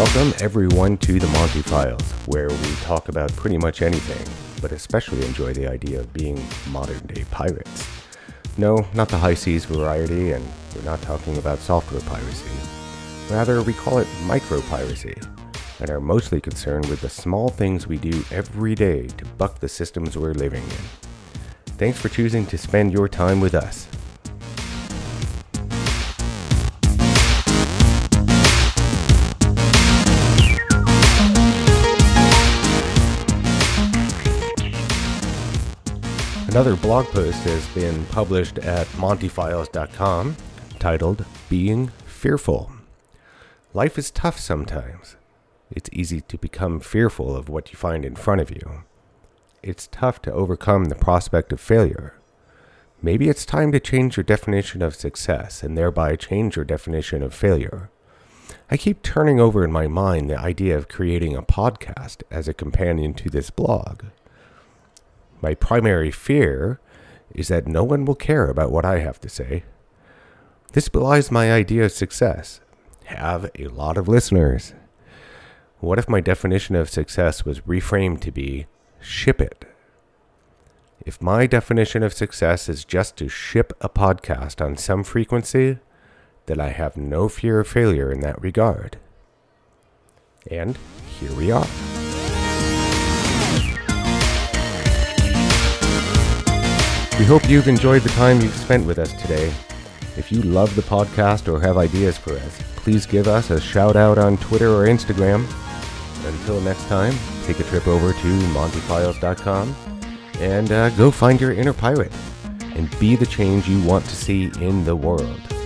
Welcome, everyone, to the Monty Files, where we talk about pretty much anything, but especially enjoy the idea of being modern day pirates. No, not the high seas variety, and we're not talking about software piracy. Rather, we call it micro piracy, and are mostly concerned with the small things we do every day to buck the systems we're living in. Thanks for choosing to spend your time with us. Another blog post has been published at montyfiles.com titled Being Fearful. Life is tough sometimes. It's easy to become fearful of what you find in front of you. It's tough to overcome the prospect of failure. Maybe it's time to change your definition of success and thereby change your definition of failure. I keep turning over in my mind the idea of creating a podcast as a companion to this blog. My primary fear is that no one will care about what I have to say. This belies my idea of success. Have a lot of listeners. What if my definition of success was reframed to be ship it? If my definition of success is just to ship a podcast on some frequency, then I have no fear of failure in that regard. And here we are. We hope you've enjoyed the time you've spent with us today. If you love the podcast or have ideas for us, please give us a shout out on Twitter or Instagram. Until next time, take a trip over to montyfiles.com and uh, go find your inner pirate and be the change you want to see in the world.